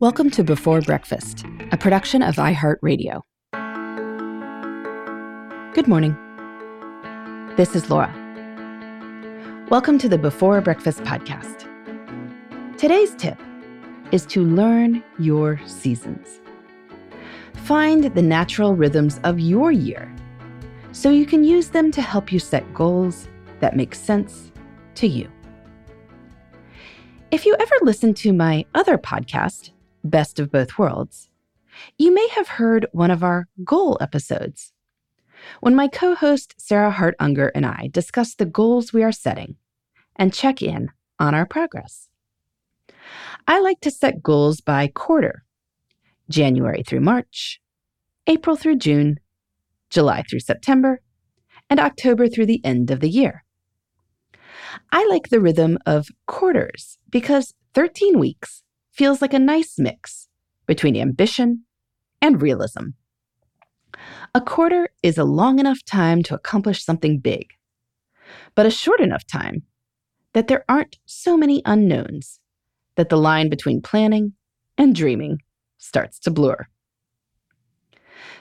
Welcome to Before Breakfast, a production of iHeartRadio. Good morning. This is Laura. Welcome to the Before Breakfast podcast. Today's tip is to learn your seasons. Find the natural rhythms of your year so you can use them to help you set goals that make sense to you. If you ever listen to my other podcast, Best of Both Worlds, you may have heard one of our goal episodes. When my co host Sarah Hart Unger and I discuss the goals we are setting and check in on our progress. I like to set goals by quarter January through March, April through June, July through September, and October through the end of the year. I like the rhythm of quarters because 13 weeks feels like a nice mix between ambition and realism. A quarter is a long enough time to accomplish something big, but a short enough time that there aren't so many unknowns that the line between planning and dreaming starts to blur.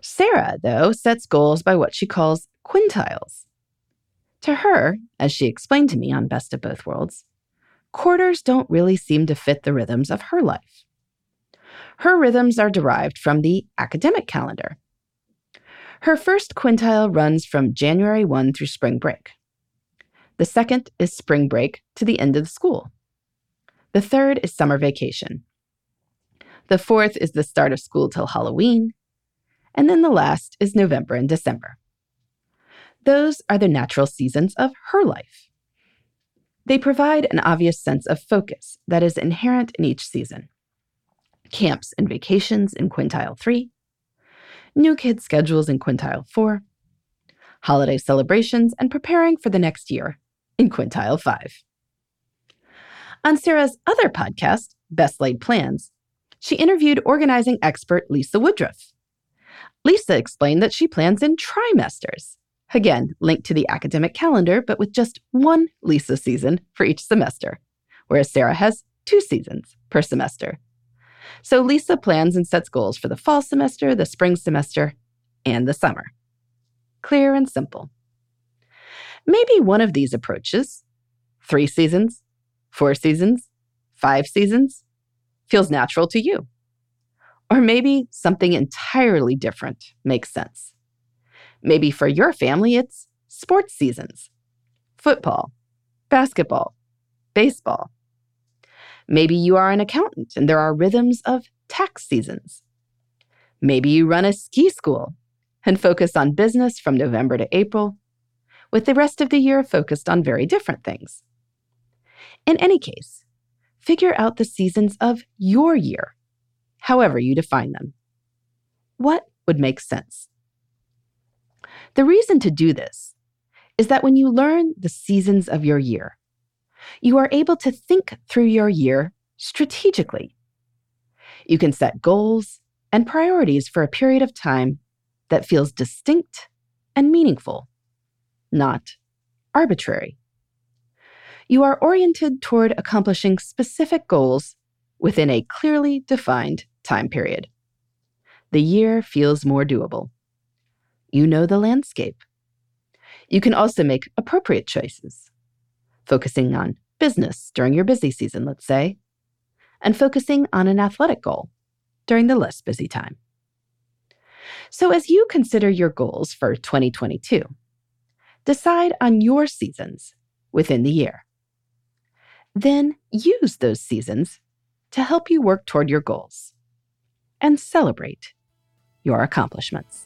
Sarah, though, sets goals by what she calls quintiles. To her, as she explained to me on Best of Both Worlds, quarters don't really seem to fit the rhythms of her life. Her rhythms are derived from the academic calendar. Her first quintile runs from January 1 through spring break. The second is spring break to the end of the school. The third is summer vacation. The fourth is the start of school till Halloween. And then the last is November and December. Those are the natural seasons of her life. They provide an obvious sense of focus that is inherent in each season. Camps and vacations in quintile 3, new kid schedules in quintile 4, holiday celebrations and preparing for the next year in quintile 5. On Sarah's other podcast, Best Laid Plans, she interviewed organizing expert Lisa Woodruff. Lisa explained that she plans in trimesters, Again, linked to the academic calendar, but with just one Lisa season for each semester, whereas Sarah has two seasons per semester. So Lisa plans and sets goals for the fall semester, the spring semester, and the summer. Clear and simple. Maybe one of these approaches, three seasons, four seasons, five seasons, feels natural to you. Or maybe something entirely different makes sense. Maybe for your family, it's sports seasons football, basketball, baseball. Maybe you are an accountant and there are rhythms of tax seasons. Maybe you run a ski school and focus on business from November to April, with the rest of the year focused on very different things. In any case, figure out the seasons of your year, however you define them. What would make sense? The reason to do this is that when you learn the seasons of your year, you are able to think through your year strategically. You can set goals and priorities for a period of time that feels distinct and meaningful, not arbitrary. You are oriented toward accomplishing specific goals within a clearly defined time period. The year feels more doable you know the landscape. You can also make appropriate choices, focusing on business during your busy season, let's say, and focusing on an athletic goal during the less busy time. So, as you consider your goals for 2022, decide on your seasons within the year. Then use those seasons to help you work toward your goals and celebrate your accomplishments.